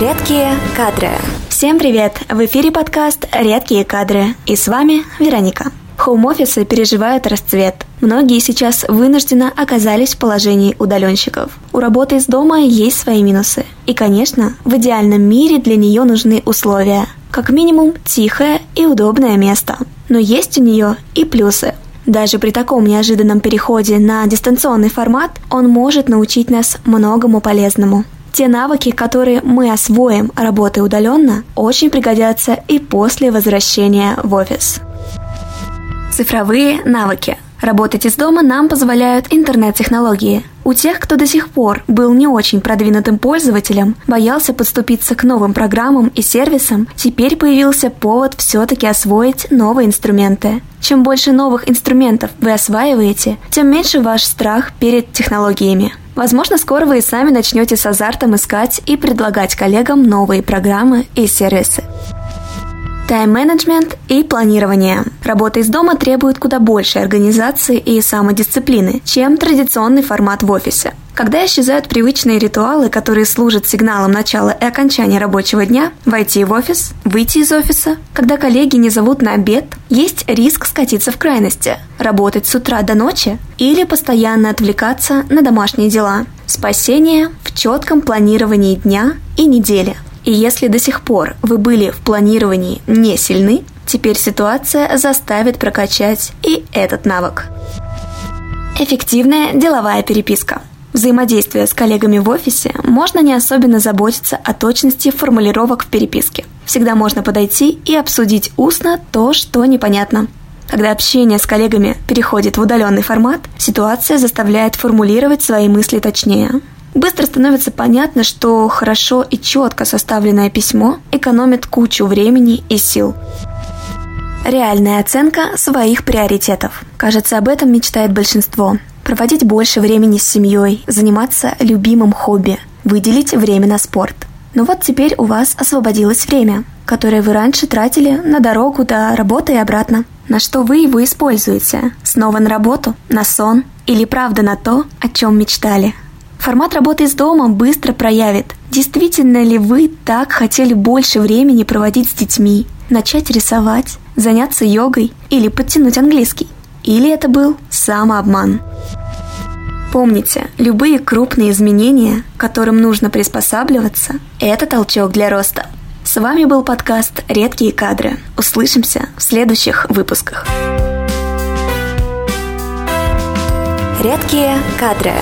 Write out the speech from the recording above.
Редкие кадры. Всем привет! В эфире подкаст «Редкие кадры» и с вами Вероника. Хоум-офисы переживают расцвет. Многие сейчас вынужденно оказались в положении удаленщиков. У работы из дома есть свои минусы. И, конечно, в идеальном мире для нее нужны условия. Как минимум, тихое и удобное место. Но есть у нее и плюсы. Даже при таком неожиданном переходе на дистанционный формат он может научить нас многому полезному. Те навыки, которые мы освоим, работая удаленно, очень пригодятся и после возвращения в офис. Цифровые навыки. Работать из дома нам позволяют интернет-технологии. У тех, кто до сих пор был не очень продвинутым пользователем, боялся подступиться к новым программам и сервисам, теперь появился повод все-таки освоить новые инструменты. Чем больше новых инструментов вы осваиваете, тем меньше ваш страх перед технологиями. Возможно, скоро вы и сами начнете с азартом искать и предлагать коллегам новые программы и сервисы. Тайм-менеджмент и планирование. Работа из дома требует куда больше организации и самодисциплины, чем традиционный формат в офисе. Когда исчезают привычные ритуалы, которые служат сигналом начала и окончания рабочего дня, войти в офис, выйти из офиса, когда коллеги не зовут на обед, есть риск скатиться в крайности, работать с утра до ночи или постоянно отвлекаться на домашние дела. Спасение в четком планировании дня и недели – и если до сих пор вы были в планировании не сильны, теперь ситуация заставит прокачать и этот навык. Эффективная деловая переписка. Взаимодействуя с коллегами в офисе, можно не особенно заботиться о точности формулировок в переписке. Всегда можно подойти и обсудить устно то, что непонятно. Когда общение с коллегами переходит в удаленный формат, ситуация заставляет формулировать свои мысли точнее. Быстро становится понятно, что хорошо и четко составленное письмо экономит кучу времени и сил. Реальная оценка своих приоритетов. Кажется, об этом мечтает большинство. Проводить больше времени с семьей, заниматься любимым хобби, выделить время на спорт. Но вот теперь у вас освободилось время, которое вы раньше тратили на дорогу до работы и обратно. На что вы его используете? Снова на работу? На сон? Или правда на то, о чем мечтали? Формат работы из дома быстро проявит, действительно ли вы так хотели больше времени проводить с детьми, начать рисовать, заняться йогой или подтянуть английский. Или это был самообман. Помните, любые крупные изменения, которым нужно приспосабливаться, это толчок для роста. С вами был подкаст «Редкие кадры». Услышимся в следующих выпусках. Редкие кадры.